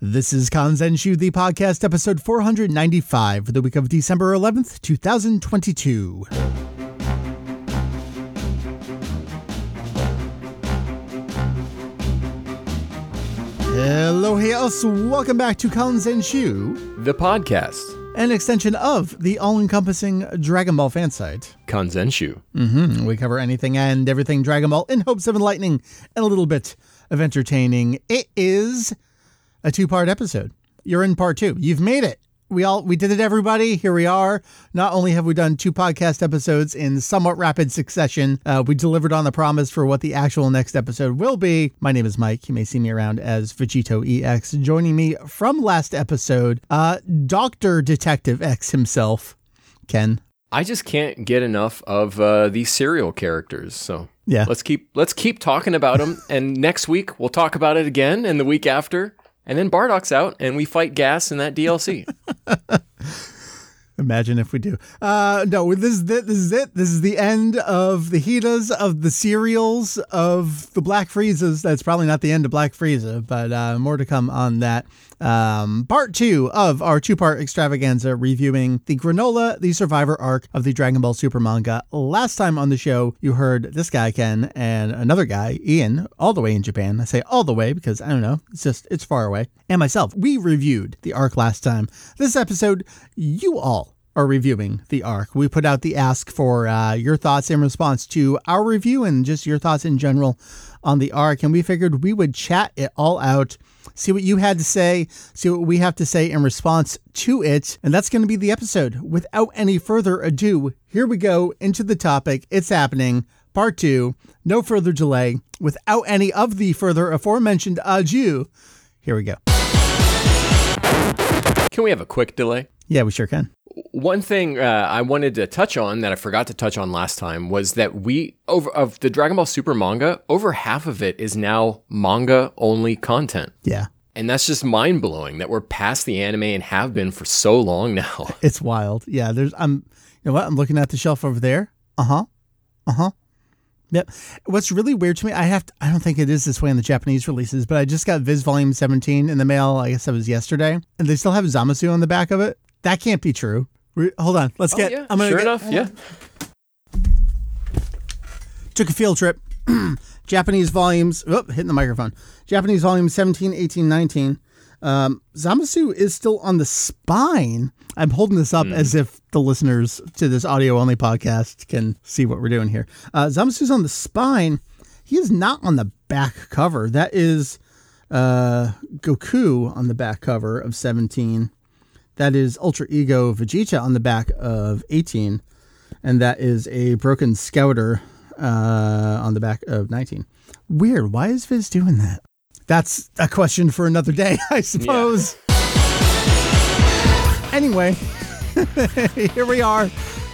This is Kanzenshuu, the podcast, episode 495 for the week of December 11th, 2022. Hello, hey, us. Welcome back to Kanzenshuu, The podcast. an extension of the all encompassing Dragon Ball fan site. Kanzenshuu. hmm We cover anything and everything Dragon Ball in hopes of enlightening and a little bit of entertaining. It is a two part episode. You're in part two. You've made it. We all we did it, everybody. Here we are. Not only have we done two podcast episodes in somewhat rapid succession, uh, we delivered on the promise for what the actual next episode will be. My name is Mike. You may see me around as Vegito EX. Joining me from last episode, uh, Doctor Detective X himself, Ken. I just can't get enough of uh, these serial characters. So Yeah. let's keep let's keep talking about them. and next week we'll talk about it again, and the week after, and then Bardock's out, and we fight Gas in that DLC. Imagine if we do. Uh, no, this is it. This is it. This is the end of the Heeters, of the cereals, of the Black Friezas. That's probably not the end of Black Frieza, but uh, more to come on that. Um, part two of our two part extravaganza reviewing the Granola, the Survivor arc of the Dragon Ball Super manga. Last time on the show, you heard this guy, Ken, and another guy, Ian, all the way in Japan. I say all the way because I don't know, it's just, it's far away. And myself, we reviewed the arc last time. This episode, you all are reviewing the arc. We put out the ask for uh, your thoughts in response to our review and just your thoughts in general on the arc. And we figured we would chat it all out, see what you had to say, see what we have to say in response to it. And that's going to be the episode. Without any further ado, here we go into the topic. It's happening. Part two. No further delay. Without any of the further aforementioned adieu. Here we go. Can we have a quick delay? Yeah, we sure can. One thing uh, I wanted to touch on that I forgot to touch on last time was that we over of the Dragon Ball Super manga, over half of it is now manga only content. Yeah. And that's just mind blowing that we're past the anime and have been for so long now. It's wild. Yeah, there's I'm you know what? I'm looking at the shelf over there. Uh-huh. Uh-huh. Yep. What's really weird to me, I have to, I don't think it is this way in the Japanese releases, but I just got Viz Volume 17 in the mail, I guess that was yesterday, and they still have Zamasu on the back of it. That can't be true. Re- hold on. Let's get Oh, yeah, I'm gonna sure get- enough, yeah. took a field trip. Japanese volumes, oh, hitting the microphone. Japanese volumes 17, 18, 19. Um, Zamasu is still on the spine. I'm holding this up as if the listeners to this audio only podcast can see what we're doing here. Uh, Zamasu's on the spine. He is not on the back cover. That is uh, Goku on the back cover of 17. That is Ultra Ego Vegeta on the back of 18 and that is a broken scouter uh, on the back of 19. Weird. Why is Viz doing that? That's a question for another day, I suppose. Anyway, here we are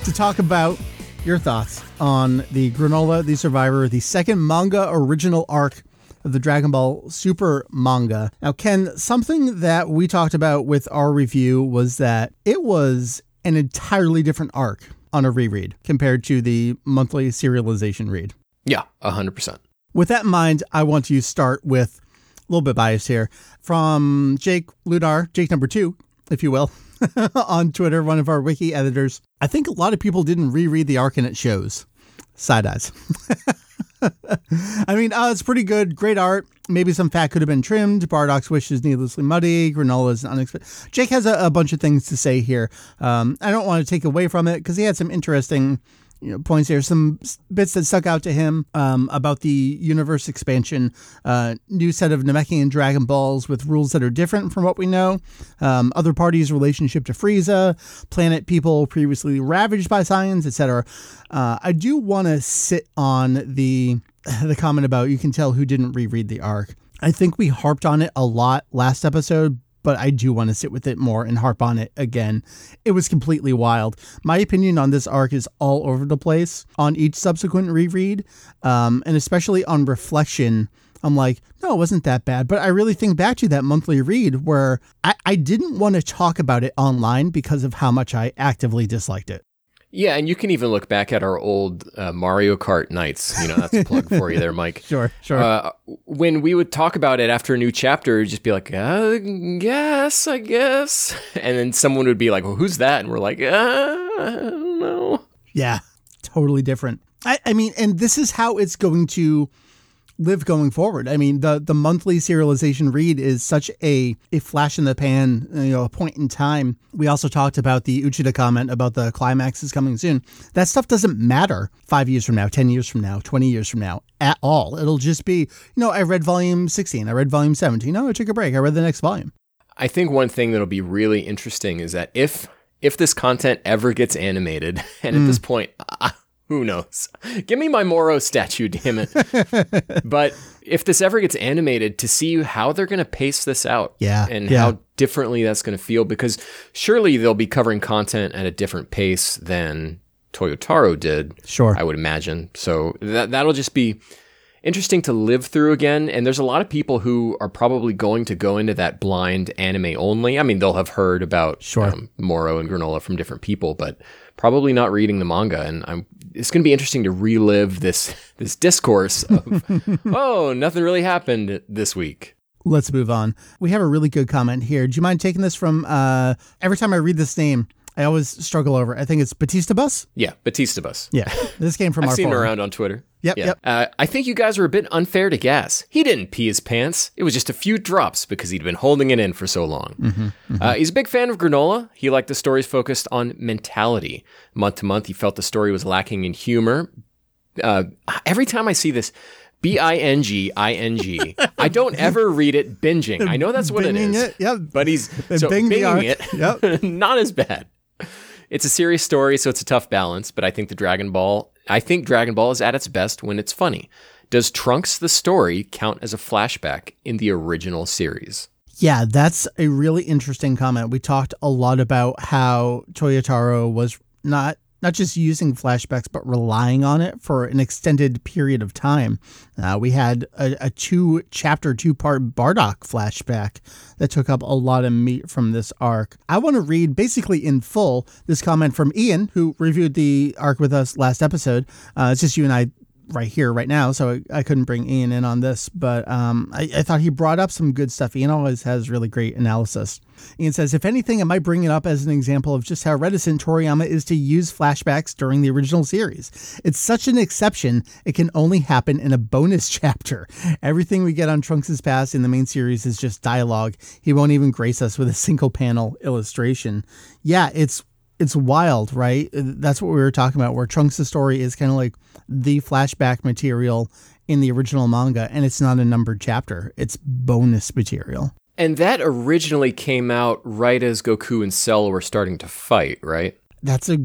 to talk about your thoughts on the Granola, the Survivor, the second manga original arc of the Dragon Ball Super manga. Now, Ken, something that we talked about with our review was that it was an entirely different arc on a reread compared to the monthly serialization read. Yeah, 100%. With that in mind, I want to start with a little bit biased here from Jake Ludar, Jake number two, if you will, on Twitter, one of our wiki editors. I think a lot of people didn't reread the arc and it shows. Side eyes. I mean, uh, it's pretty good. Great art. Maybe some fat could have been trimmed. Bardock's wish is needlessly muddy. Granola's unexpected. Jake has a, a bunch of things to say here. Um, I don't want to take away from it because he had some interesting you know, points here. Some bits that stuck out to him um, about the universe expansion. Uh, new set of Namekian Dragon Balls with rules that are different from what we know. Um, other parties' relationship to Frieza, planet people previously ravaged by Saiyans, etc. Uh, I do want to sit on the the comment about you can tell who didn't reread the arc. I think we harped on it a lot last episode, but I do want to sit with it more and harp on it again. It was completely wild. My opinion on this arc is all over the place on each subsequent reread, um, and especially on reflection. I'm like, no, it wasn't that bad. But I really think back to that monthly read where I, I didn't want to talk about it online because of how much I actively disliked it. Yeah, and you can even look back at our old uh, Mario Kart nights. You know, that's a plug for you there, Mike. Sure, sure. Uh, when we would talk about it after a new chapter, it'd just be like, uh, guess, I guess. And then someone would be like, well, who's that? And we're like, uh, I don't know. Yeah, totally different. I, I mean, and this is how it's going to live going forward. I mean, the the monthly serialization read is such a a flash in the pan, you know, a point in time. We also talked about the Uchida comment about the climax is coming soon. That stuff doesn't matter five years from now, ten years from now, twenty years from now at all. It'll just be, you know, I read volume sixteen, I read volume seventeen. Oh, I took a break. I read the next volume. I think one thing that'll be really interesting is that if if this content ever gets animated, and at this mm. point, I, who knows? Give me my Moro statue, damn it. but if this ever gets animated, to see how they're going to pace this out. Yeah, And yeah. how differently that's going to feel, because surely they'll be covering content at a different pace than Toyotaro did. Sure. I would imagine. So that, that'll just be interesting to live through again. And there's a lot of people who are probably going to go into that blind anime only. I mean, they'll have heard about Sure. um, Moro and Granola from different people, but probably not reading the manga. And I'm, it's going to be interesting to relive this this discourse of, oh, nothing really happened this week. Let's move on. We have a really good comment here. Do you mind taking this from uh every time I read this name, I always struggle over. I think it's Batista Bus. Yeah, Batista Bus. Yeah. This came from I've our seen him around on Twitter. Yep, Yeah. yep. Uh, I think you guys are a bit unfair to Gas. He didn't pee his pants. It was just a few drops because he'd been holding it in for so long. Mm-hmm, Uh, he's a big fan of Granola. He liked the stories focused on mentality. Month to month, he felt the story was lacking in humor. Uh, every time I see this, B I N G I N G, I don't ever read it binging. I know that's what it Binging is. it, yep. But he's so Bing binging it. Yep. not as bad. It's a serious story, so it's a tough balance, but I think the Dragon Ball, I think Dragon Ball is at its best when it's funny. Does Trunks the story count as a flashback in the original series? Yeah, that's a really interesting comment. We talked a lot about how Toyotaro was not not just using flashbacks but relying on it for an extended period of time. Uh, we had a, a two chapter, two part Bardock flashback that took up a lot of meat from this arc. I want to read basically in full this comment from Ian, who reviewed the arc with us last episode. Uh, it's just you and I right here, right now, so I, I couldn't bring Ian in on this, but um, I, I thought he brought up some good stuff. Ian always has really great analysis. Ian says, if anything, I might bring it up as an example of just how reticent Toriyama is to use flashbacks during the original series. It's such an exception, it can only happen in a bonus chapter. Everything we get on Trunks' past in the main series is just dialogue. He won't even grace us with a single panel illustration. Yeah, it's it's wild, right? Uh, that's what we were talking about, where Trunks' story is kind of like the flashback material in the original manga, and it's not a numbered chapter, it's bonus material. And that originally came out right as Goku and Cell were starting to fight, right? That's a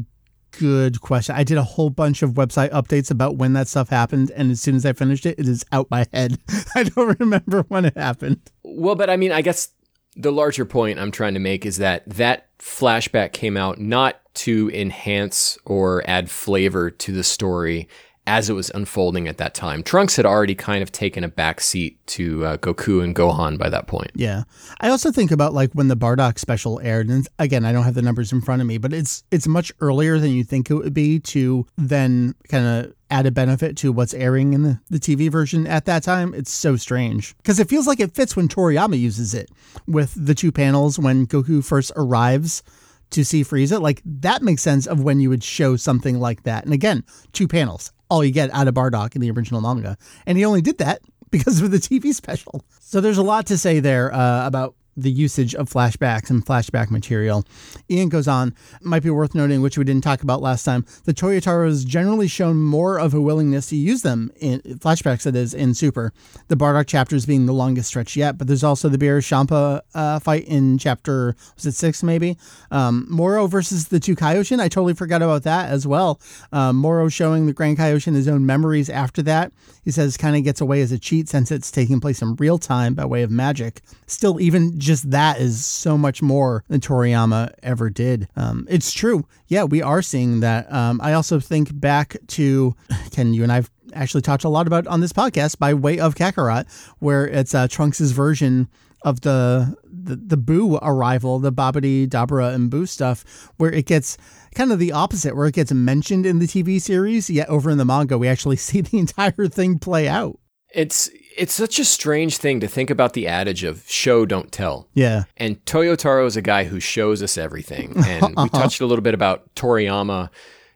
good question. I did a whole bunch of website updates about when that stuff happened, and as soon as I finished it, it is out my head. I don't remember when it happened. Well, but I mean, I guess the larger point I'm trying to make is that that flashback came out not to enhance or add flavor to the story as it was unfolding at that time. Trunks had already kind of taken a back seat to uh, Goku and Gohan by that point. Yeah. I also think about like when the Bardock special aired and again, I don't have the numbers in front of me, but it's it's much earlier than you think it would be to then kind of add a benefit to what's airing in the, the TV version at that time. It's so strange because it feels like it fits when Toriyama uses it with the two panels when Goku first arrives to see Frieza. Like that makes sense of when you would show something like that. And again, two panels, all you get out of Bardock in the original manga. And he only did that because of the TV special. So there's a lot to say there uh, about the usage of flashbacks and flashback material. Ian goes on, might be worth noting, which we didn't talk about last time, the Toyotaro has generally shown more of a willingness to use them in flashbacks, that is, in Super. The Bardock chapters being the longest stretch yet, but there's also the Beer Champa uh, fight in chapter, was it six maybe? Um, Moro versus the two Kaioshin. I totally forgot about that as well. Um, Moro showing the Grand Kaioshin his own memories after that. He says kind of gets away as a cheat since it's taking place in real time by way of magic. Still, even just that is so much more than Toriyama ever did. Um, it's true. Yeah, we are seeing that. Um, I also think back to Ken, you and I've actually talked a lot about on this podcast by way of Kakarot, where it's uh, Trunks' version of the, the the Boo arrival, the Babidi, Dabra, and Boo stuff, where it gets kind of the opposite, where it gets mentioned in the TV series, yet over in the manga, we actually see the entire thing play out. It's it's such a strange thing to think about the adage of show don't tell. Yeah. And Toyotaro is a guy who shows us everything. And we touched a little bit about Toriyama.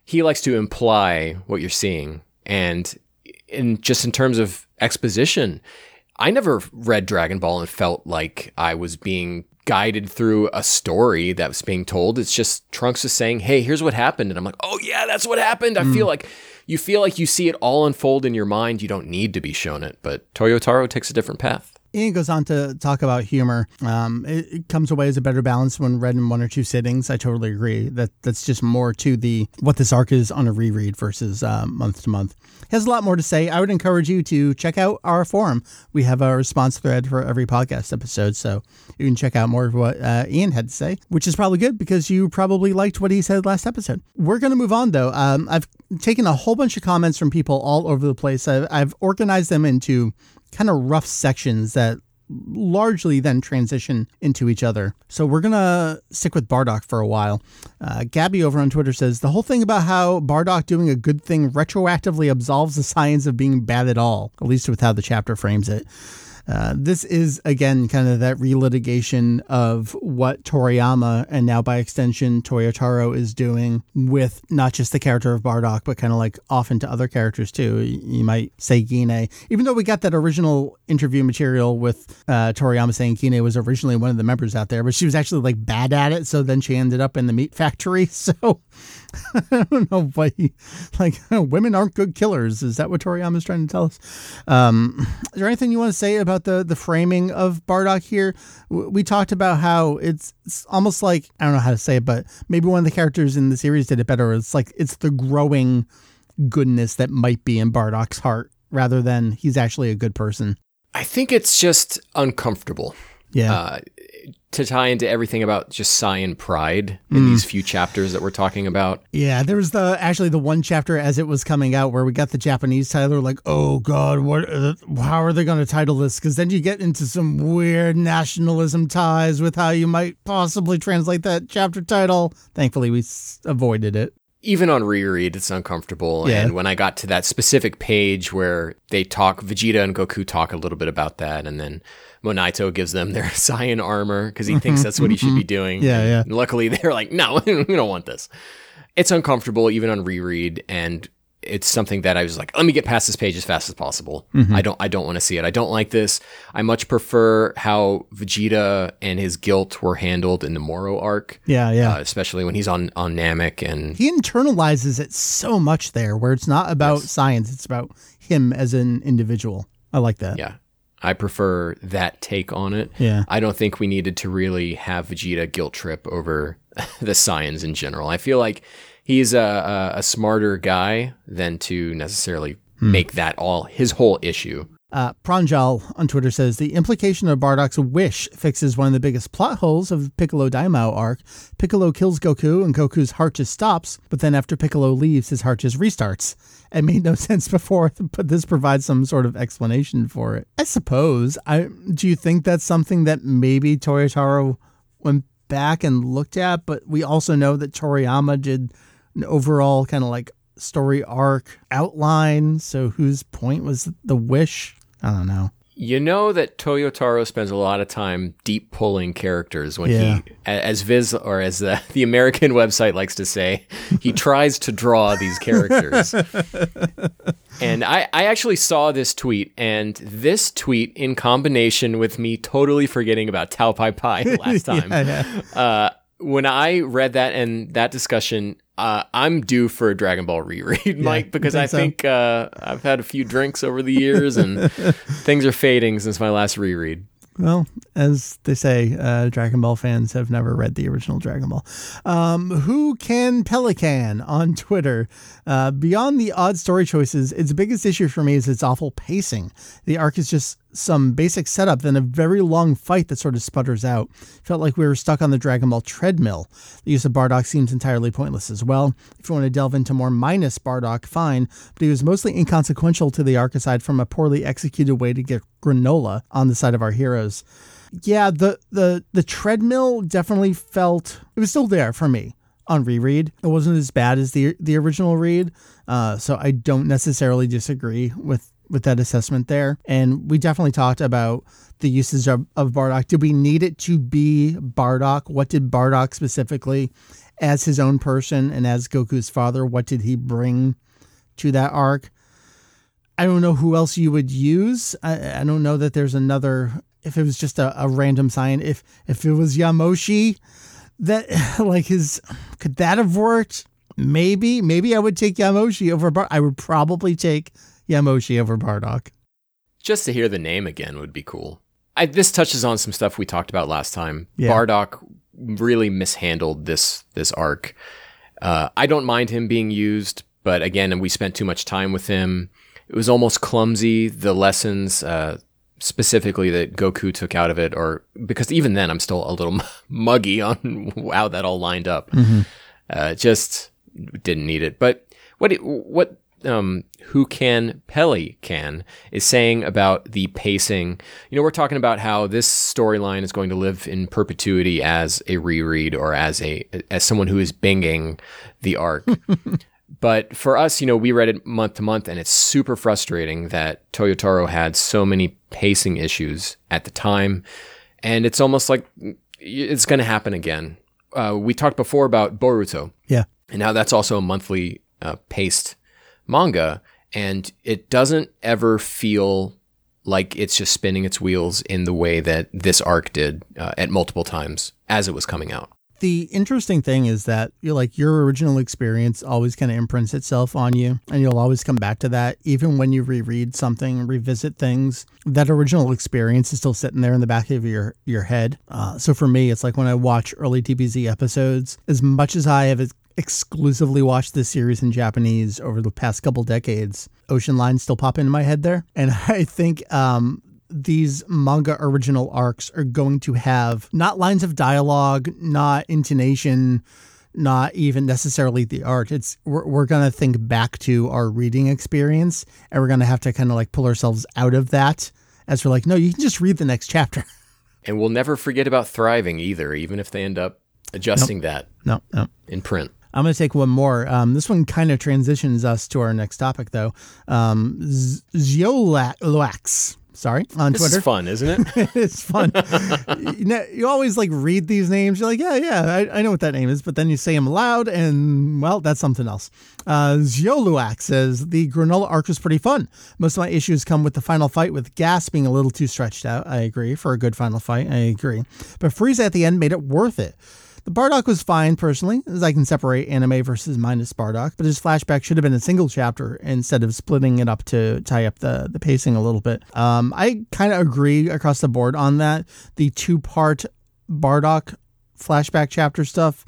He likes to imply what you're seeing. And in just in terms of exposition, I never read Dragon Ball and felt like I was being guided through a story that was being told. It's just Trunks is saying, "Hey, here's what happened," and I'm like, "Oh yeah, that's what happened." I mm. feel like you feel like you see it all unfold in your mind. You don't need to be shown it, but Toyotaro takes a different path. Ian goes on to talk about humor. Um, it, it comes away as a better balance when read in one or two sittings. I totally agree. That that's just more to the what this arc is on a reread versus uh, month to month. He has a lot more to say. I would encourage you to check out our forum. We have a response thread for every podcast episode, so you can check out more of what uh, Ian had to say, which is probably good because you probably liked what he said last episode. We're going to move on though. Um, I've taken a whole bunch of comments from people all over the place. I've, I've organized them into kind of rough sections that largely then transition into each other. So we're going to stick with Bardock for a while. Uh, Gabby over on Twitter says the whole thing about how Bardock doing a good thing retroactively absolves the Saiyans of being bad at all, at least with how the chapter frames it. Uh, this is again kind of that relitigation of what Toriyama and now by extension Toyotaro is doing with not just the character of Bardock, but kind of like often to other characters too. You might say Gine, even though we got that original interview material with uh, Toriyama saying Gine was originally one of the members out there, but she was actually like bad at it. So then she ended up in the meat factory. So I don't know why, he, like, women aren't good killers. Is that what Toriyama is trying to tell us? Um, is there anything you want to say about the the framing of Bardock here? We talked about how it's, it's almost like I don't know how to say it, but maybe one of the characters in the series did it better. It's like it's the growing goodness that might be in Bardock's heart rather than he's actually a good person. I think it's just uncomfortable. Yeah. Uh, to tie into everything about just Saiyan pride in these few chapters that we're talking about. Yeah, there was the actually the one chapter as it was coming out where we got the Japanese title. Like, oh god, what? Uh, how are they going to title this? Because then you get into some weird nationalism ties with how you might possibly translate that chapter title. Thankfully, we s- avoided it. Even on reread, it's uncomfortable. Yeah. And when I got to that specific page where they talk, Vegeta and Goku talk a little bit about that, and then Monaito gives them their Saiyan armor because he thinks that's what he should be doing. Yeah, yeah. And luckily, they're like, no, we don't want this. It's uncomfortable even on reread, and it's something that I was like, let me get past this page as fast as possible. I don't, I don't want to see it. I don't like this. I much prefer how Vegeta and his guilt were handled in the Moro arc, Yeah, yeah. uh, especially when he's on on Namek and he internalizes it so much there, where it's not about Saiyans; it's about him as an individual. I like that. Yeah. I prefer that take on it. Yeah. I don't think we needed to really have Vegeta guilt trip over the Saiyans in general. I feel like he's a, a, a smarter guy than to necessarily hmm. make that all his whole issue. Uh, Pranjal on Twitter says the implication of Bardock's wish fixes one of the biggest plot holes of Piccolo Daimao arc. Piccolo kills Goku and Goku's heart just stops, but then after Piccolo leaves, his heart just restarts. It made no sense before, but this provides some sort of explanation for it. I suppose. I do you think that's something that maybe Toyotaro went back and looked at, but we also know that Toriyama did an overall kind of like story arc outline. So whose point was the wish? I don't know. You know that Toyotaro spends a lot of time deep pulling characters when Yeah. he, as Viz or as the, the American website likes to say, he tries to draw these characters. and I, I actually saw this tweet, and this tweet in combination with me totally forgetting about Tao Pai Pai last time. Yeah, Uh, when I read that and that discussion, uh, I'm due for a Dragon Ball reread, Mike, because think I so? think uh, I've had a few drinks over the years and things are fading since my last reread. Well, as they say, uh, Dragon Ball fans have never read the original Dragon Ball. Um, who can Pelican on Twitter? Uh, beyond the odd story choices, its biggest issue for me is its awful pacing. The arc is just some basic setup, then a very long fight that sort of sputters out. Felt like we were stuck on the Dragon Ball treadmill. The use of Bardock seems entirely pointless as well. If you want to delve into more minus Bardock, fine, but he was mostly inconsequential to the arc aside from a poorly executed way to get granola on the side of our heroes. Yeah, the the the treadmill definitely felt it was still there for me. on reread. It wasn't as bad as the the original read, uh, so I don't necessarily disagree with with that assessment there. And we definitely talked about the usage of, of Bardock. Did we need it to be Bardock? What did Bardock specifically, as his own person and as Goku's father, what did he bring to that arc? I don't know who else you would use. I, I don't know that there's another. If it was just a, a random sign, if if it was Yamoshi, that like his could that have worked? Maybe, maybe I would take Yamoshi over Bar. I would probably take Yamoshi over Bardock. Just to hear the name again would be cool. I, this touches on some stuff we talked about last time. Yeah. Bardock really mishandled this this arc. Uh, I don't mind him being used, but again, we spent too much time with him. It was almost clumsy. The lessons, uh, specifically that Goku took out of it, or because even then I'm still a little muggy on how that all lined up. Uh, just didn't need it. But what what um, who can Pelly can is saying about the pacing. You know, we're talking about how this storyline is going to live in perpetuity as a reread or as a as someone who is binging the arc. But for us, you know, we read it month to month, and it's super frustrating that Toyotaro had so many pacing issues at the time. And it's almost like it's going to happen again. Uh, we talked before about Boruto, Yeah. and now that's also a monthly uh, paced manga, and it doesn't ever feel like it's just spinning its wheels in the way that this arc did uh, at multiple times as it was coming out. The interesting thing is that you're like your original experience always kind of imprints itself on you, and you'll always come back to that. Even when you reread something, revisit things, that original experience is still sitting there in the back of your your head. Uh, so for me, it's like when I watch early DBZ episodes, as much as I have exclusively watched this series in Japanese over the past couple decades, ocean lines still pop into my head there, and I think um, these manga original arcs are going to have not lines of dialogue, not intonation, not even necessarily the art. It's we're, we're going to think back to our reading experience and we're going to have to kind of like pull ourselves out of that as we're like, no, you can just read the next chapter. And we'll never forget about thriving either, even if they end up adjusting that no, no. in print. I'm going to take one more. Um, this one kind of transitions us to our next topic, though. Um, Z- sorry, on This Twitter. is fun, isn't it? it's fun. you, know, you always like read these names. You're like, yeah, yeah, I, I know what that name is. But then you say them aloud, and well, that's something else. Uh, Zioluak says the Granola arc was pretty fun. Most of my issues come with the final fight, with Gas being a little too stretched out. I agree. For a good final fight, I agree. But Frieza at the end made it worth it. The Bardock was fine personally, as I can separate anime versus minus Bardock, but his flashback should have been a single chapter instead of splitting it up to tie up the, the pacing a little bit. Um, I kind of agree across the board on that. The two part Bardock flashback chapter stuff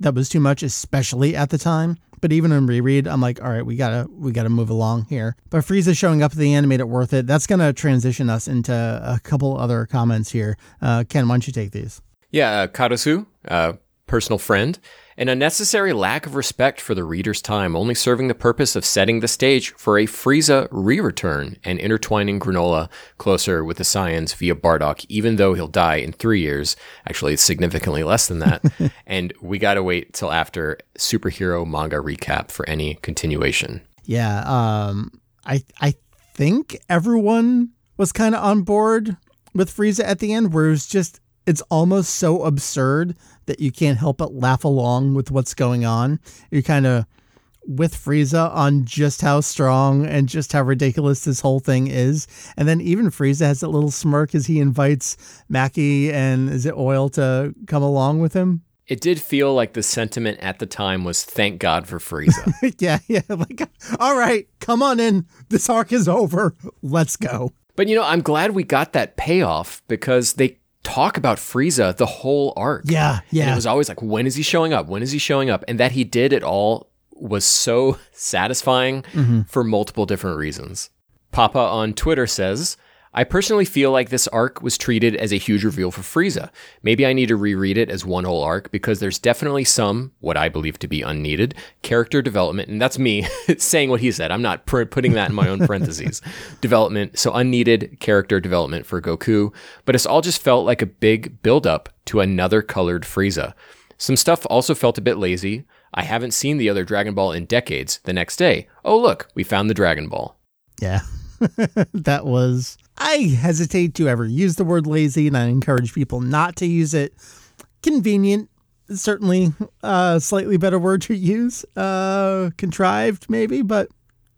that was too much, especially at the time. But even in reread, I'm like, all right, we gotta we gotta move along here. But Frieza showing up at the end made it worth it. That's gonna transition us into a couple other comments here. Uh, Ken, why don't you take these? Yeah, uh, Karasu, uh, personal friend, an unnecessary lack of respect for the reader's time, only serving the purpose of setting the stage for a Frieza re-return and intertwining Granola closer with the Saiyans via Bardock, even though he'll die in three years. Actually, it's significantly less than that. and we gotta wait till after superhero manga recap for any continuation. Yeah, um, I I think everyone was kind of on board with Frieza at the end, where it was just it's almost so absurd that you can't help but laugh along with what's going on. You're kind of with Frieza on just how strong and just how ridiculous this whole thing is. And then even Frieza has that little smirk as he invites Mackie and is it Oil to come along with him? It did feel like the sentiment at the time was thank God for Frieza. yeah, yeah. Like, all right, come on in. This arc is over. Let's go. But you know, I'm glad we got that payoff because they talk about Frieza the whole arc. Yeah, And yeah. it was always like, when is he showing up? When is he showing up? And that he did it all was so satisfying mm-hmm. for multiple different reasons. Papa on Twitter says, I personally feel like this arc was treated as a huge reveal for Frieza. Maybe I need to reread it as one whole arc because there's definitely some, what I believe to be unneeded, character development. And that's me saying what he said. I'm not pr- putting that in my own parentheses. development. So unneeded character development for Goku. But it's all just felt like a big buildup to another colored Frieza. Some stuff also felt a bit lazy. I haven't seen the other Dragon Ball in decades. The next day, oh look, we found the Dragon Ball. Yeah. that was. I hesitate to ever use the word lazy, and I encourage people not to use it. Convenient, certainly a slightly better word to use. Uh, contrived, maybe, but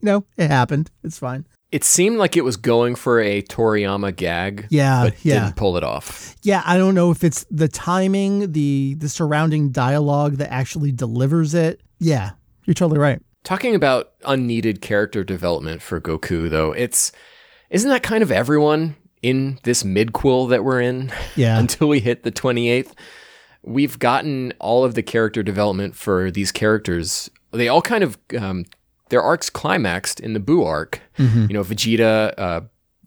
you know, it happened. It's fine. It seemed like it was going for a Toriyama gag, Yeah, but yeah. didn't pull it off. Yeah, I don't know if it's the timing, the the surrounding dialogue that actually delivers it. Yeah, you're totally right. Talking about unneeded character development for Goku, though, it's isn't that kind of everyone in this midquel that we're in Yeah. until we hit the 28th? We've gotten all of the character development for these characters. They all kind of um, their arcs climaxed in the Boo arc. You know, Vegeta uh,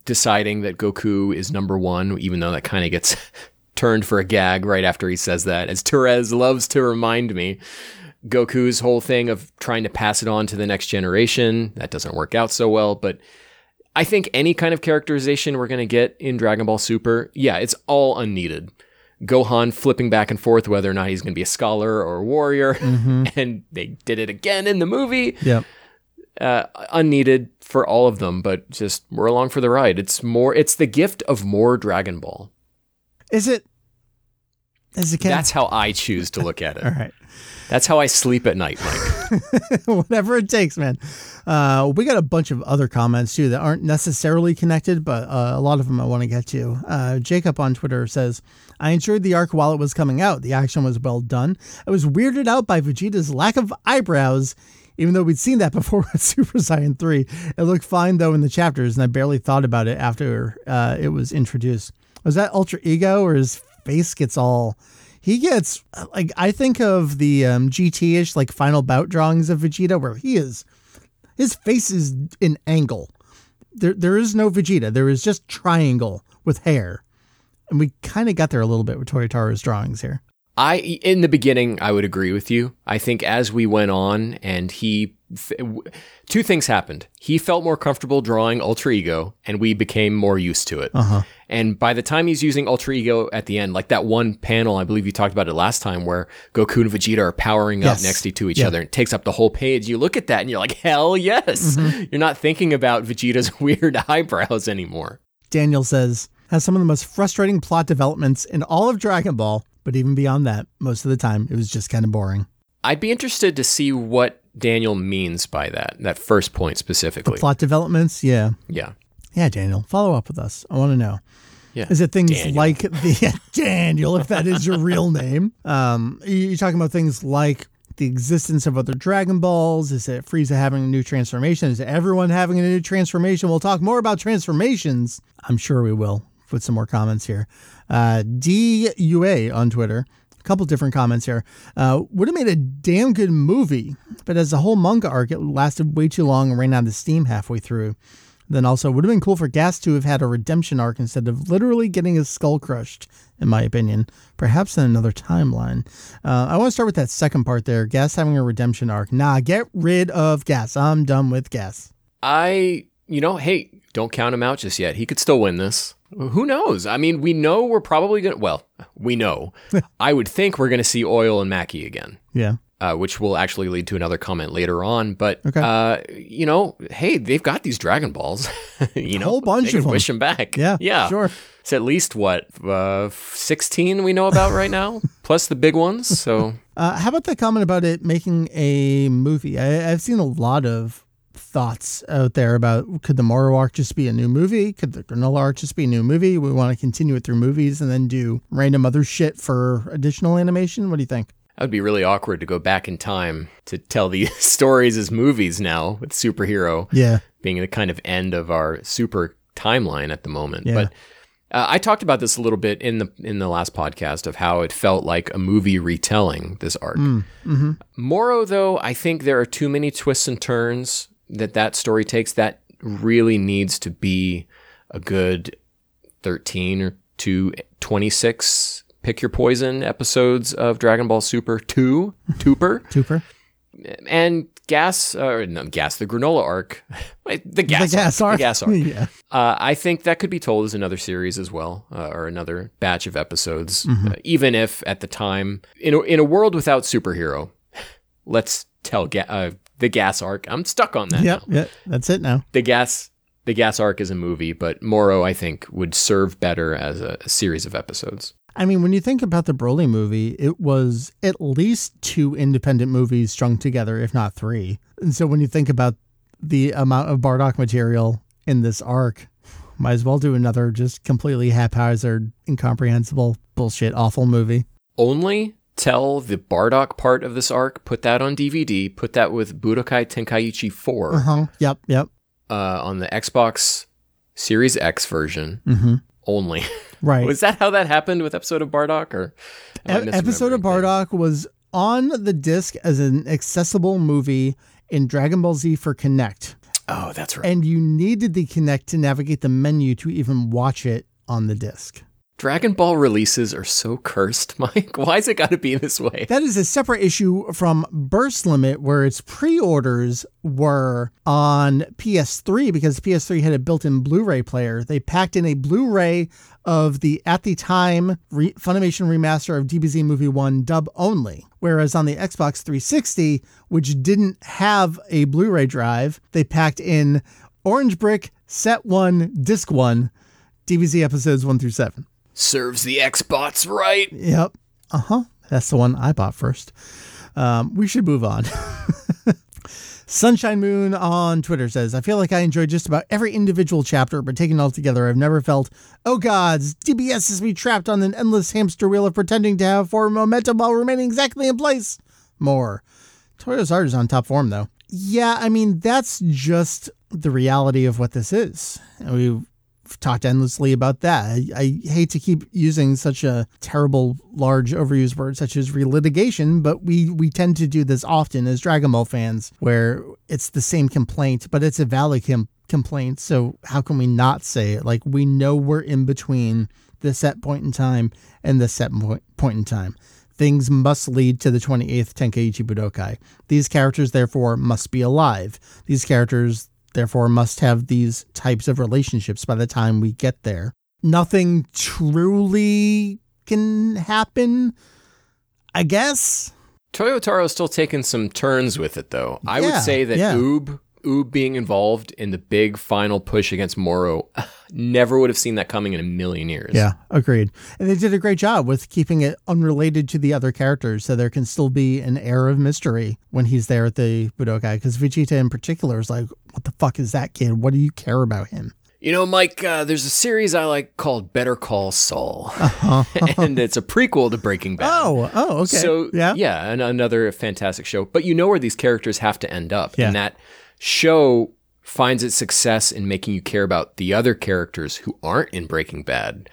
deciding that Goku is number one, even though that kind of gets turned for a gag right after he says that, as Therese loves to remind me. Goku's whole thing of trying to pass it on to the next generation. That doesn't work out so well, but I think any kind of characterization we're going to get in Dragon Ball Super, yeah, it's all unneeded. Gohan flipping back and forth whether or not he's going to be a scholar or a warrior, and they did it again in the movie. Yep. Uh, unneeded for all of them, but just we're along for the ride. It's more, it's the gift of more Dragon Ball. Is it? Is it? That's how I choose to look at it. all right. That's how I sleep at night, Mike. Whatever it takes, man. Uh, we got a bunch of other comments too that aren't necessarily connected, but uh, a lot of them I want to get to. Uh, Jacob on Twitter says, "I enjoyed the arc while it was coming out. The action was well done. I was weirded out by Vegeta's lack of eyebrows." Even though we'd seen that before with Super Saiyan 3, it looked fine though in the chapters, and I barely thought about it after uh, it was introduced. Was that Ultra Ego, or his face gets all he gets like I think of the um, GT-ish like final bout drawings of Vegeta where he is his face is an angle. There there is no Vegeta. There is just triangle with hair. And we kind of got there a little bit with Toyotaro's drawings here. I in the beginning I would agree with you. I think as we went on and he two things happened. He felt more comfortable drawing Ultra Ego and we became more used to it. Uh-huh. And by the time he's using Ultra Ego at the end, like that one panel, I believe you talked about it last time where Goku and Vegeta are powering Yes. up next to each Yeah. other and takes up the whole page. You look at that and you're like, "Hell yes." You're not thinking about Vegeta's weird eyebrows anymore. Daniel says has some of the most frustrating plot developments in all of Dragon Ball, but even beyond that, most of the time it was just kind of boring. I'd be interested to see what Daniel means by that, that first point specifically. Plot developments, yeah. yeah. Yeah, Daniel, follow up with us. I want to know. Yeah. Is it things Daniel. like the Daniel, if that is your real name? Um, you- you're talking about things like the existence of other Dragon Balls. Is it Frieza having a new transformation? Is it everyone having a new transformation? We'll talk more about transformations. I'm sure we will. Put some more comments here. Uh, DUA on Twitter. A couple different comments here. Uh, would have made a damn good movie, but as a whole manga arc, it lasted way too long and ran out of steam halfway through. Then also would have been cool for Gas to have had a redemption arc instead of literally getting his skull crushed, in my opinion. Perhaps in another timeline. Uh, I want to start with that second part there. Gas having a redemption arc. Nah, get rid of Gas. I'm done with Gas. I, you know, hey, don't count him out just yet. He could still win this. Who knows? I mean, we know we're probably going to, well, we know. I would think we're going to see Oil and Mackie again. Yeah. Uh, which will actually lead to another comment later on. But, Okay. uh, you know, hey, they've got these Dragon Balls. you know, a whole bunch of 'em. wish them back. Yeah. Yeah. Sure. It's at least what, uh, 16 we know about right now, plus the big ones. So, Uh, how about that comment about it making a movie? I, I've seen a lot of thoughts out there about could the Moro arc just be a new movie? Could the Granola arc just be a new movie? We want to continue it through movies and then do random other shit for additional animation. What do you think? That would be really awkward to go back in time to tell these stories as movies now with superhero Yeah. being the kind of end of our super timeline at the moment. Yeah. But uh, I talked about this a little bit in the in the last podcast of how it felt like a movie retelling this arc. Mm-hmm. Moro, though, I think there are too many twists and turns that that story takes. That really needs to be a good thirteen or to twenty six. Pick your poison episodes of Dragon Ball Super two, Tooper. Tooper. and gas, or no, gas, the granola arc, the gas, the gas arc. the gas arc. yeah. Uh, I think that could be told as another series as well, uh, or another batch of episodes. Uh, even if at the time, in a, in a world without superhero, let's tell ga- uh, the gas arc. I'm stuck on that. Yep. now. Yep. That's it now. The gas, the gas arc is a movie, but Moro, I think, would serve better as a, a series of episodes. I mean, when you think about the Broly movie, it was at least two independent movies strung together, if not three. And so when you think about the amount of Bardock material in this arc, might as well do another just completely haphazard, incomprehensible, bullshit, awful movie. Only tell the Bardock part of this arc, put that on DVD, put that with Budokai Tenkaichi 4 Uh huh. Yep. Yep. uh, on the Xbox Series X version Mm-hmm. only. Right. Was that how that happened with episode of Bardock? Or E- episode of? Bardock was on the disc as an accessible movie in Dragon Ball Z for Kinect. Oh, that's right. And you needed the Kinect to navigate the menu to even watch it on the disc. Dragon Ball releases are so cursed, Mike. Why's it got to be this way? That is a separate issue from Burst Limit, where its pre orders were on PS3 because PS3 had a built in Blu ray player. They packed in a Blu ray of the, at the time, re- Funimation remaster of DBZ Movie 1 dub only. Whereas on the Xbox 360, which didn't have a Blu ray drive, they packed in Orange Brick, Set 1, Disc 1, DBZ episodes 1 through 7. Serves the Xbox right. Yep. Uh huh. That's the one I bought first. Um, we should move on. Sunshine Moon on Twitter says, I feel like I enjoyed just about every individual chapter, but taken all together, I've never felt, oh gods, DBS has me trapped on an endless hamster wheel of pretending to have forward momentum while remaining exactly in place. More. Toyo's art is on top form, though. Yeah, I mean, that's just the reality of what this is. We've talked endlessly about that. I, I hate to keep using such a terrible, large, overused word such as relitigation, but we, we tend to do this often as Dragon Ball fans, where it's the same complaint, but it's a valid com- complaint. So how can we not say it? Like, we know we're in between the set point in time and the set point, point in time. Things must lead to the 28th Tenkaichi Budokai. These characters, therefore, must be alive. These characters, therefore, must have these types of relationships by the time we get there. Nothing truly can happen, I guess. Toyotaro's still taking some turns with it, though. I Yeah, would say that yeah. Oob, Oob being involved in the big final push against Moro, never would have seen that coming in a million years. Yeah, agreed. And they did a great job with keeping it unrelated to the other characters, so there can still be an air of mystery when he's there at the Budokai. Because Vegeta, in particular, is like, "What the fuck is that kid? What do you care about him?" You know, Mike, uh, there's a series I like called Better Call Saul, and it's a prequel to Breaking Bad. Oh, oh, okay. So yeah, yeah, and another fantastic show. But you know where these characters have to end up, Yeah. and that show finds its success in making you care about the other characters who aren't in Breaking Bad.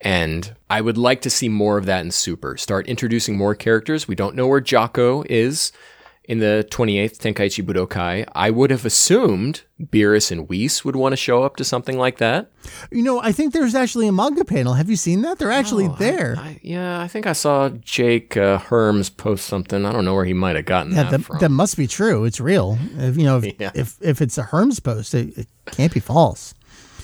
And I would like to see more of that in Super. Start introducing more characters. We don't know where Jaco is in the 28th Tenkaichi Budokai. I would have assumed Beerus and Whis would want to show up to something like that. You know, I think there's actually a manga panel. Have you seen that? They're actually Oh, there. I, yeah, I think I saw Jake uh, Herms post something. I don't know where he might have gotten yeah, that, that, from. that must be true. It's real. If, you know, if, Yeah. if if it's a Herms post, it, it can't be false.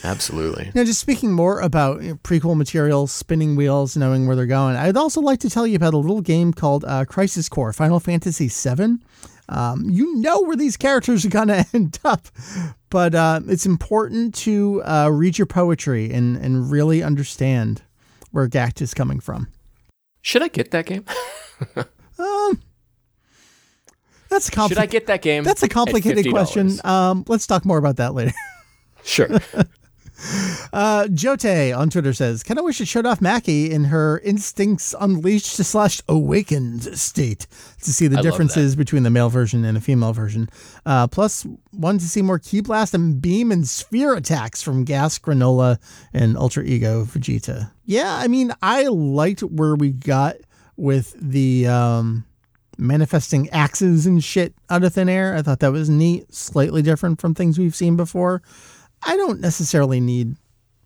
Absolutely. Now, just speaking more about you know, prequel material, spinning wheels, knowing where they're going, I'd also like to tell you about a little game called uh, Crisis Core Final Fantasy VII. Um, you know where these characters are going to end up, but uh, it's important to uh, read your poetry and, and really understand where Gact is coming from. Should I get that game? That's a Should I complicated. get that game? That's a complicated question. Um, let's talk more about that later. Sure. Uh, Jote on Twitter says, "Kind of wish it showed off Mackie in her instincts unleashed slash awakened state to see the I differences between the male version and a female version. Uh, plus, one to see more ki blast and beam and sphere attacks from Gas, Granola, and Ultra Ego Vegeta. Yeah, I mean, I liked where we got with the um, manifesting axes and shit out of thin air. I thought that was neat, slightly different from things we've seen before. I don't necessarily need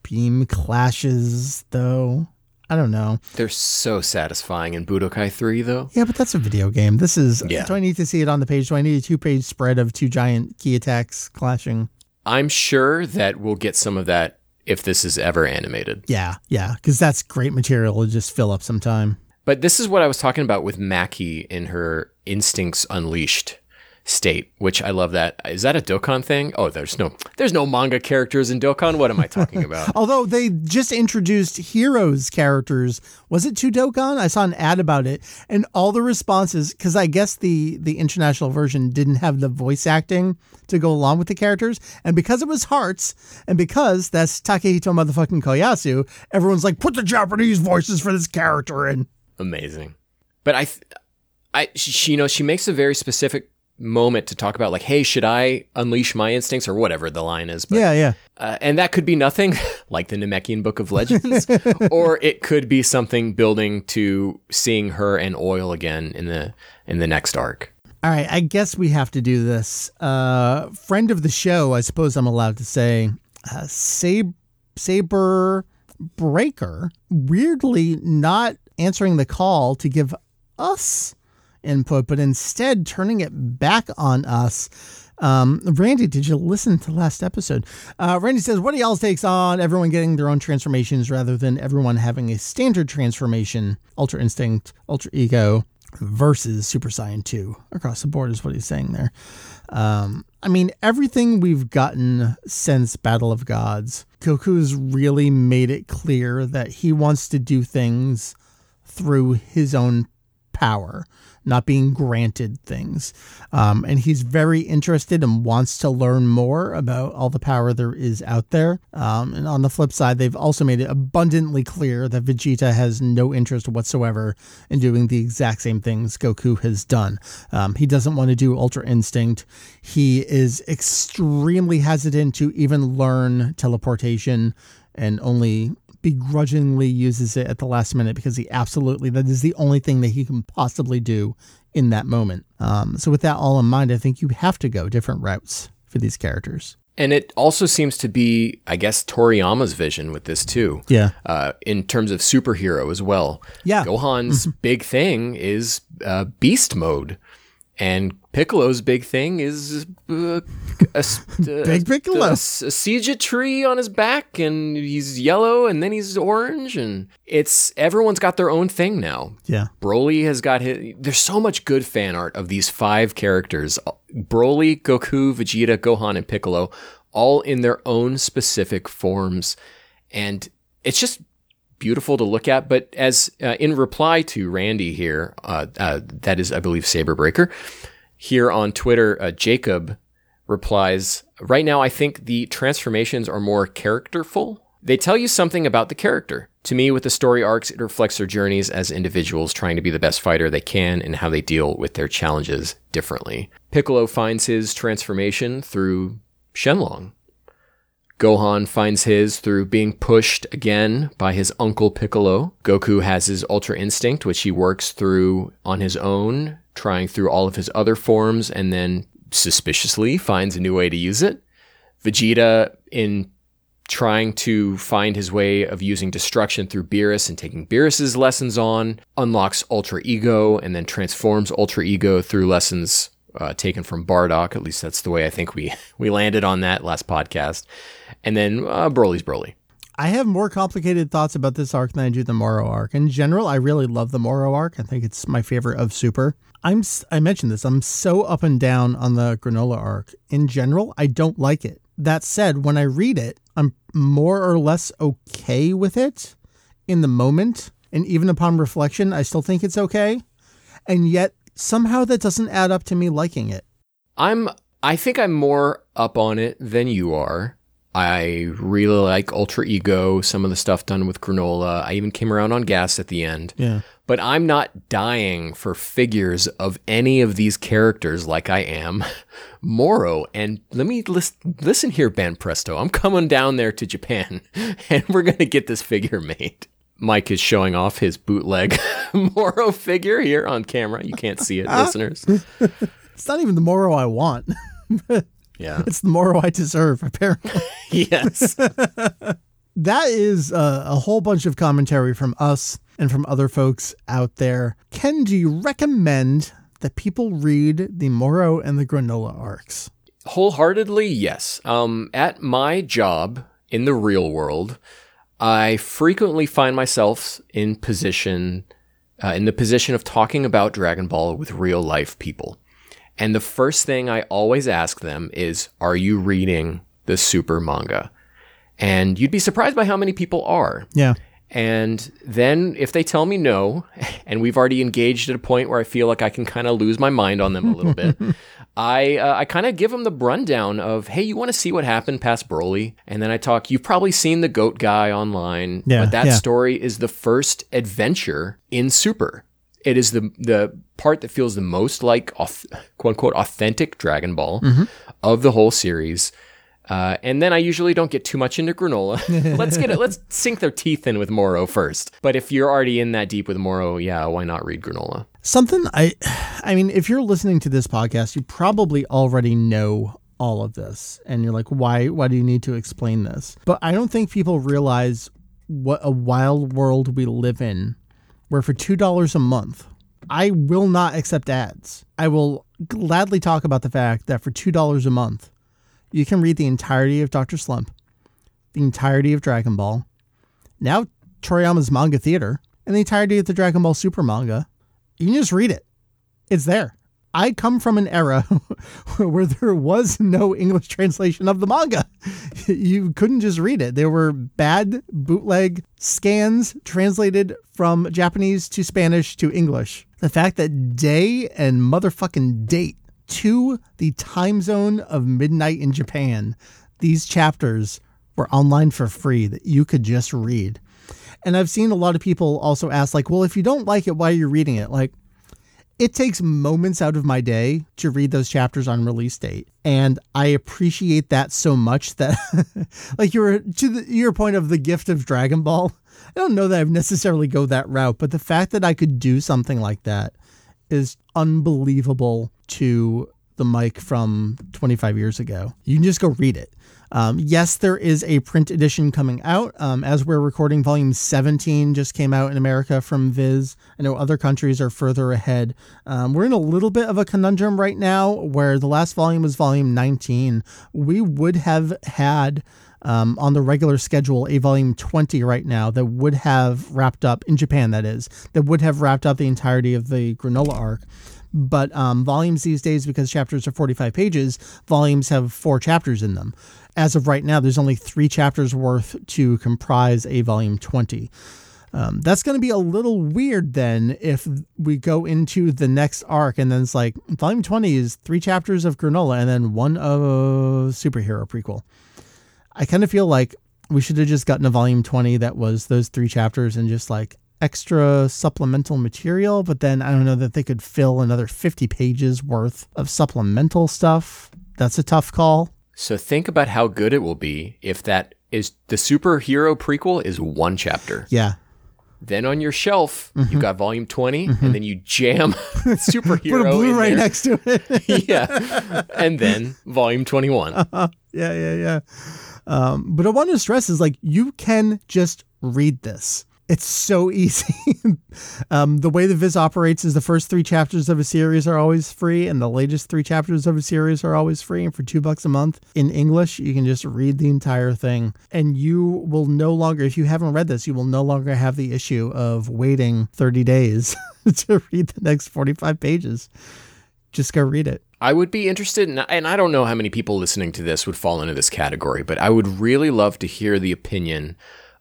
beam clashes, though. I don't know. They're so satisfying in Budokai 3, though. Yeah, but that's a video game. This is. Yeah. Do I need to see it on the page? Do I need a two page spread of two giant ki attacks clashing? I'm sure that we'll get some of that if this is ever animated. Yeah, yeah, because that's great material to just fill up some time. But this is what I was talking about with Mackie in her instincts unleashed state, which I love that. Is that a Dokkan thing? Oh, there's no there's no manga characters in Dokkan. What am I talking about? Although they just introduced heroes characters, was it to Dokkan? I saw an ad about it, and all the responses because I guess the the international version didn't have the voice acting to go along with the characters, and because it was Hearts, and because that's Takehito motherfucking Koyasu, everyone's like, put the Japanese voices for this character in. Amazing. But I, th- I, she, you know, she makes a very specific moment to talk about, like, hey, should I unleash my instincts or whatever the line is? But, yeah, yeah. Uh, and that could be nothing, like the Namekian Book of Legends, or it could be something building to seeing her and Oil again in the in the next arc. All right, I guess we have to do this. Uh, friend of the show, I suppose I'm allowed to say, uh, Sab- Saber Breaker, weirdly not answering the call to give us input, but instead turning it back on us. Um, Randy, did you listen to last episode? Uh, Randy says, What do y'all's takes on everyone getting their own transformations rather than everyone having a standard transformation, Ultra Instinct, Ultra Ego versus Super Saiyan 2 across the board, is what he's saying there. Um, I mean, everything we've gotten since Battle of Gods, Goku's really made it clear that he wants to do things through his own power, not being granted things. Um, and he's very interested and wants to learn more about all the power there is out there. Um, and on the flip side, they've also made it abundantly clear that Vegeta has no interest whatsoever in doing the exact same things Goku has done. Um, he doesn't want to do Ultra Instinct. He is extremely hesitant to even learn teleportation and only begrudgingly uses it at the last minute because he absolutely that is the only thing that he can possibly do in that moment. Um, so with that all in mind, I think you have to go different routes for these characters. And it also seems to be, I guess, Toriyama's vision with this too. Yeah. Uh, in terms of superhero as well. Yeah. Gohan's big thing is uh, beast mode. And Piccolo's big thing is uh, a, a, Big Piccolo. a, a siege tree on his back, and he's yellow, and then he's orange, and it's everyone's got their own thing now. Yeah. Broly has got his. There's so much good fan art of these five characters: Broly, Goku, Vegeta, Gohan, and Piccolo, all in their own specific forms, and it's just beautiful to look at. But as uh, in reply to Randy here, uh, uh, that is, I believe, Saberbreaker, here on Twitter, uh, Jacob replies, Right now, I think the transformations are more characterful. They tell you something about the character. To me, with the story arcs, it reflects their journeys as individuals trying to be the best fighter they can and how they deal with their challenges differently. Piccolo finds his transformation through Shenlong. Gohan finds his through being pushed again by his uncle Piccolo. Goku has his Ultra Instinct, which he works through on his own, trying through all of his other forms, and then suspiciously finds a new way to use it. Vegeta, in trying to find his way of using destruction through Beerus and taking Beerus's lessons on, unlocks Ultra Ego and then transforms Ultra Ego through lessons uh, taken from Bardock. At least that's the way I think we we landed on that last podcast. And then uh, Broly's Broly. I have more complicated thoughts about this arc than I do the Moro arc. In general, I really love the Moro arc. I think it's my favorite of Super. I'm I mentioned this. I'm so up and down on the Granola arc. In general, I don't like it. That said, when I read it, I'm more or less okay with it in the moment, and even upon reflection, I still think it's okay. And yet, somehow that doesn't add up to me liking it. I'm I think I'm more up on it than you are. I really like Ultra Ego, some of the stuff done with Granola. I even came around on Gas at the end. Yeah. But I'm not dying for figures of any of these characters like I am Moro. And let me list, listen here, Ben Presto. I'm coming down there to Japan and we're going to get this figure made. Mike is showing off his bootleg Moro figure here on camera. You can't see it, ah. listeners. It's not even the Moro I want. Yeah. It's the Moro I deserve, apparently. yes. that is a, a whole bunch of commentary from us and from other folks out there. Ken, do you recommend that people read the Moro and the Granola arcs? Wholeheartedly, yes. Um, at my job in the real world, I frequently find myself in position, uh, in the position of talking about Dragon Ball with real life people. And the first thing I always ask them is, are you reading the super manga? And you'd be surprised by how many people are. Yeah. And then if they tell me no, and we've already engaged at a point where I feel like I can kind of lose my mind on them a little bit, I uh, I kind of give them the rundown of, hey, you want to see what happened past Broly? And then I talk, you've probably seen the goat guy online, Yeah, but that yeah. story is the first adventure in Super. It is the the part that feels the most like quote unquote authentic Dragon Ball Mm-hmm. of the whole series. Uh, and then I usually don't get too much into granola. let's get it. Let's sink their teeth in with Moro first. But if you're already in that deep with Moro, yeah, why not read granola? Something I I mean, if you're listening to this podcast, you probably already know all of this and you're like, why why do you need to explain this? But I don't think people realize what a wild world we live in where for $2 a month, I will not accept ads. I will gladly talk about the fact that for $2 a month, you can read the entirety of Dr. Slump, the entirety of Dragon Ball, now Toriyama's manga theater, and the entirety of the Dragon Ball Super manga. You can just read it. It's there. I come from an era where there was no English translation of the manga. You couldn't just read it. There were bad bootleg scans translated from Japanese to Spanish to English. The fact that day and motherfucking date to the time zone of midnight in Japan, these chapters were online for free that you could just read. And I've seen a lot of people also ask, like, well, if you don't like it, why are you reading it? Like, it takes moments out of my day to read those chapters on release date. And I appreciate that so much that, like, you're to the, your point of the gift of Dragon Ball. I don't know that I've necessarily go that route, but the fact that I could do something like that is unbelievable to the Mike from 25 years ago. You can just go read it. Um, yes, there is a print edition coming out. Um, as we're recording, volume 17 just came out in America from Viz. I know other countries are further ahead. Um, we're in a little bit of a conundrum right now where the last volume was volume 19. We would have had um, on the regular schedule a volume 20 right now that would have wrapped up, in Japan that is, that would have wrapped up the entirety of the Granola arc. But um, volumes these days, because chapters are 45 pages, volumes have four chapters in them. As of right now, there's only three chapters worth to comprise a volume 20. Um, that's going to be a little weird then if we go into the next arc and then it's like volume 20 is three chapters of Granola and then one of superhero prequel. I kind of feel like we should have just gotten a volume 20 that was those three chapters and just like extra supplemental material, but then I don't know that they could fill another 50 pages worth of supplemental stuff. That's a tough call. So think about how good it will be if that is the superhero prequel is one chapter. Yeah. Then on your shelf, Mm-hmm. you got volume 20, and then you jam superhero Put a Blu-ray there. next to it. yeah. And then volume 21. yeah, yeah, yeah. Um, but I want to stress is like you can just read this. It's so easy. um, the way the Viz operates is the first three chapters of a series are always free, and the latest three chapters of a series are always free. And for two bucks a month in English, you can just read the entire thing. And you will no longer, if you haven't read this, you will no longer have the issue of waiting 30 days to read the next 45 pages. Just go read it. I would be interested, in, and I don't know how many people listening to this would fall into this category, but I would really love to hear the opinion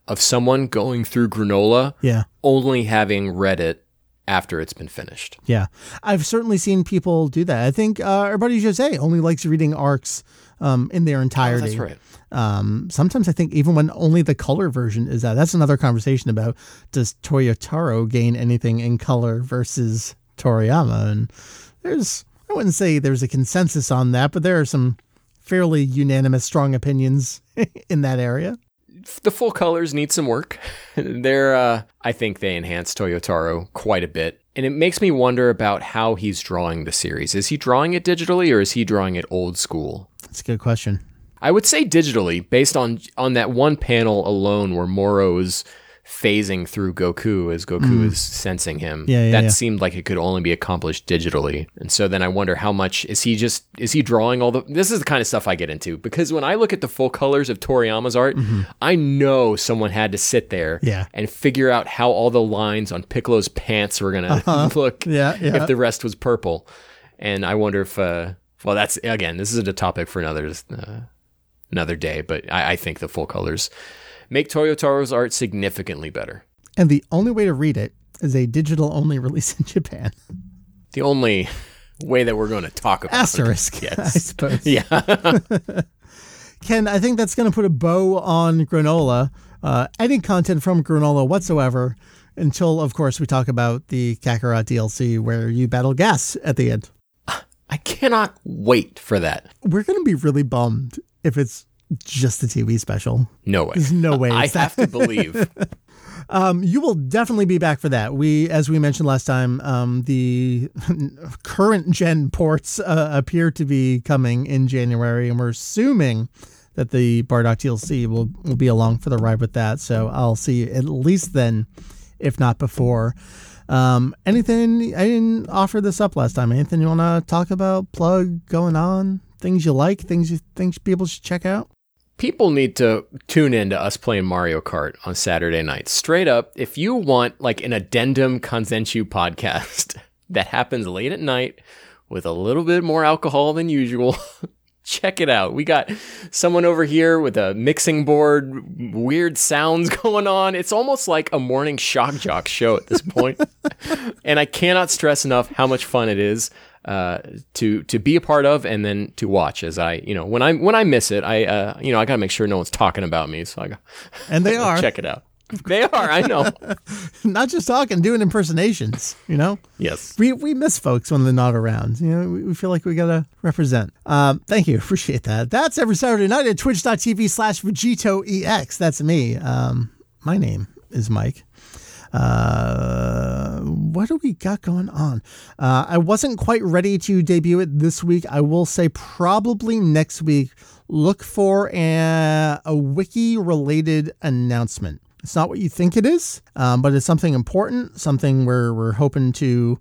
of someone going through granola Yeah. only having read it after it's been finished. Yeah, I've certainly seen people do that. I think uh, our buddy Jose only likes reading arcs um, in their Oh, entirety. that's right. Um, sometimes I think even when only the color version is out, that's another conversation about does Toyotaro gain anything in color versus Toriyama? And there's, I wouldn't say there's a consensus on that, but there are some fairly unanimous, strong opinions in that area. The full colors need some work. They're, uh, I think they enhance Toyotaro quite a bit. And it makes me wonder about how he's drawing the series. Is he drawing it digitally or is he drawing it old school? That's a good question. I would say digitally, based on on that one panel alone where Moro is phasing through Goku as Goku is sensing him. Yeah, yeah, that yeah. seemed like it could only be accomplished digitally. And so then I wonder how much is he just is he drawing all the this is the kind of stuff I get into because when I look at the full colors of Toriyama's art, I know someone had to sit there Mm-hmm. Yeah. and figure out how all the lines on Piccolo's pants were gonna look Uh-huh. Yeah, yeah. if the rest was purple. And I wonder if uh well that's again, this is a topic for another uh, another day, but I, I think the full colors make Toyotaro's art significantly better. And the only way to read it is a digital only release in Japan. The only way that we're going to talk about Asterisk, it. I Yes. suppose. Yeah. Ken, I think that's going to put a bow on Granola, uh, any content from Granola whatsoever, until, of course, we talk about the Kakarot DLC where you battle gas at the end. I cannot wait for that. We're going to be really bummed if it's just a TV special. No way. There's no way. I have to believe. Um, you will definitely be back for that. We, as we mentioned last time, um, the current gen ports uh, appear to be coming in January, and we're assuming that the Bardock DLC will will be along for the ride with that. So I'll see you at least then, if not before. Um, anything I didn't offer this up last time. Anything you want to talk about? Plug going on? Things you like? Things you think people should check out? People need to tune in to us playing Mario Kart on Saturday night. Straight up, if you want like an addendum Kanzenshuu podcast that happens late at night with a little bit more alcohol than usual, check it out. We got someone over here with a mixing board, weird sounds going on. It's almost like a morning shock jock show at this point. and I cannot stress enough how much fun it is uh, to to be a part of and then to watch as I you know when I when I miss it I uh, you know I gotta make sure no one's talking about me so I go And they are check it out. They are, I know. not just talking, doing impersonations. You know. yes. we we miss folks when they're not around. You know, we, we feel like we gotta represent. Um, thank you, appreciate that. That's every Saturday night at twitch.tv slash Vegito EX. That's me. Um, my name is Mike. Uh, what do we got going on? Uh, I wasn't quite ready to debut it this week. I will say probably next week. Look for a, a wiki related announcement. It's not what you think it is, um, but it's something important, something where we're hoping to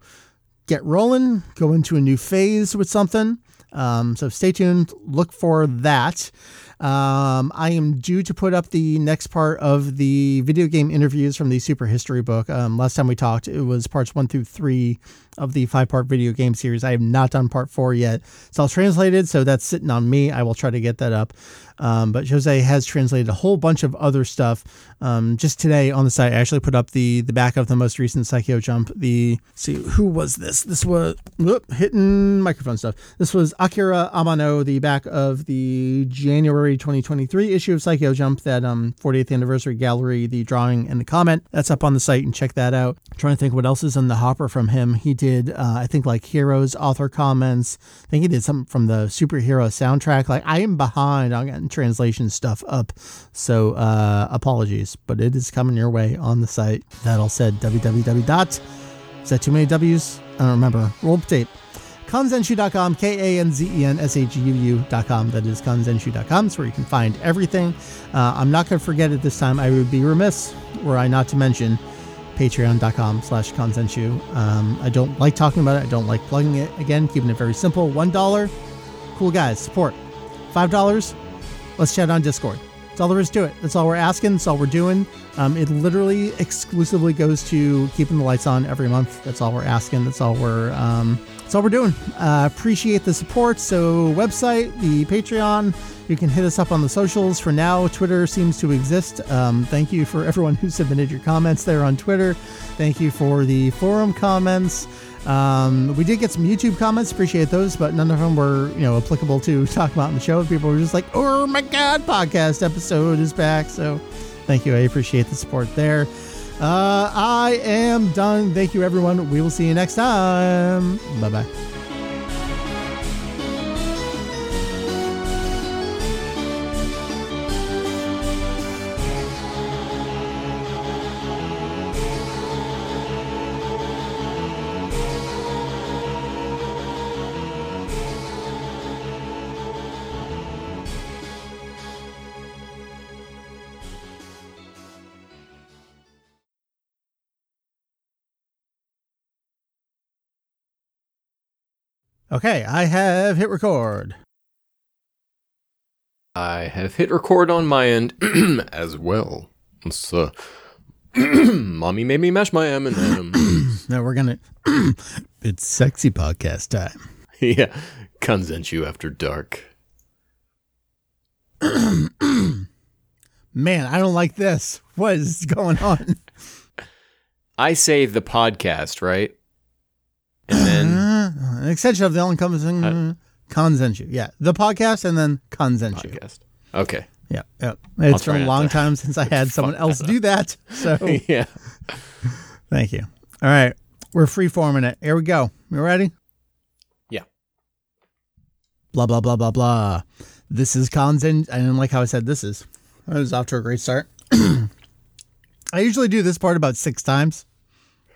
get rolling, go into a new phase with something. Um, so stay tuned. Look for that. Um, I am due to put up the next part of the video game interviews from the Super History book. Um, last time we talked, it was parts one through three of the five part video game series. I have not done part four yet. It's all translated, so that's sitting on me. I will try to get that up. Um, but Jose has translated a whole bunch of other stuff. Um, just today on the site, I actually put up the the back of the most recent Saikyo Jump. The see who was this? This was whoop, hitting microphone stuff. This was Akira Amano, the back of the January 2023 issue of Saikyo Jump, that um 40th anniversary gallery, the drawing and the comment. That's up on the site and check that out. trying to think what else is in the hopper from him. He did uh, I think like Heroes author comments. I think he did something from the superhero soundtrack. Like I am behind translation stuff up, so uh, apologies, but it is coming your way on the site. That all said, www. dot Is that too many W's? I don't remember. Roll tape. Kanzenshuu.com, K A N Z E N S H U U.com. That is kanzenshuu.com. It's where you can find everything. Uh, I'm not going to forget it this time. I would be remiss were I not to mention patreon.com slash kanzenshu. Um, I don't like talking about it. I don't like plugging it. Again, keeping it very simple. $1. Cool guys. Support. $5. Let's chat on Discord. That's all there is to it. That's all we're asking. That's all we're doing. Um, it literally exclusively goes to keeping the lights on every month. That's all we're asking. That's all we're um, that's all we're doing. Uh, appreciate the support. So website, the Patreon. You can hit us up on the socials. For now, Twitter seems to exist. Um, thank you for everyone who submitted your comments there on Twitter. Thank you for the forum comments. Um, we did get some YouTube comments, appreciate those, but none of them were, you know, applicable to talk about in the show. People were just like, "Oh my god, podcast episode is back!" So, thank you. I appreciate the support there. Uh, I am done. Thank you, everyone. We will see you next time. Bye bye. Okay, I have hit record. I have hit record on my end as well. So, uh, mommy made me mash my M&M's. Now we're gonna. it's sexy podcast time. yeah, you after dark. Man, I don't like this. What is going on? I say the podcast, right? And then an extension of the all-encompassing uh. Yeah, the podcast and then Kanzenshuu. podcast. Okay. Yeah, yeah. It's been a long to- time since I had someone else do that. So yeah. thank you. All right, we're free forming it. Here we go. You ready? Yeah. Blah blah blah blah blah. This is Kanzen. I didn't like how I said this is. I was off to a great start. I usually do this part about six times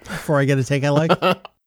before I get a take I like.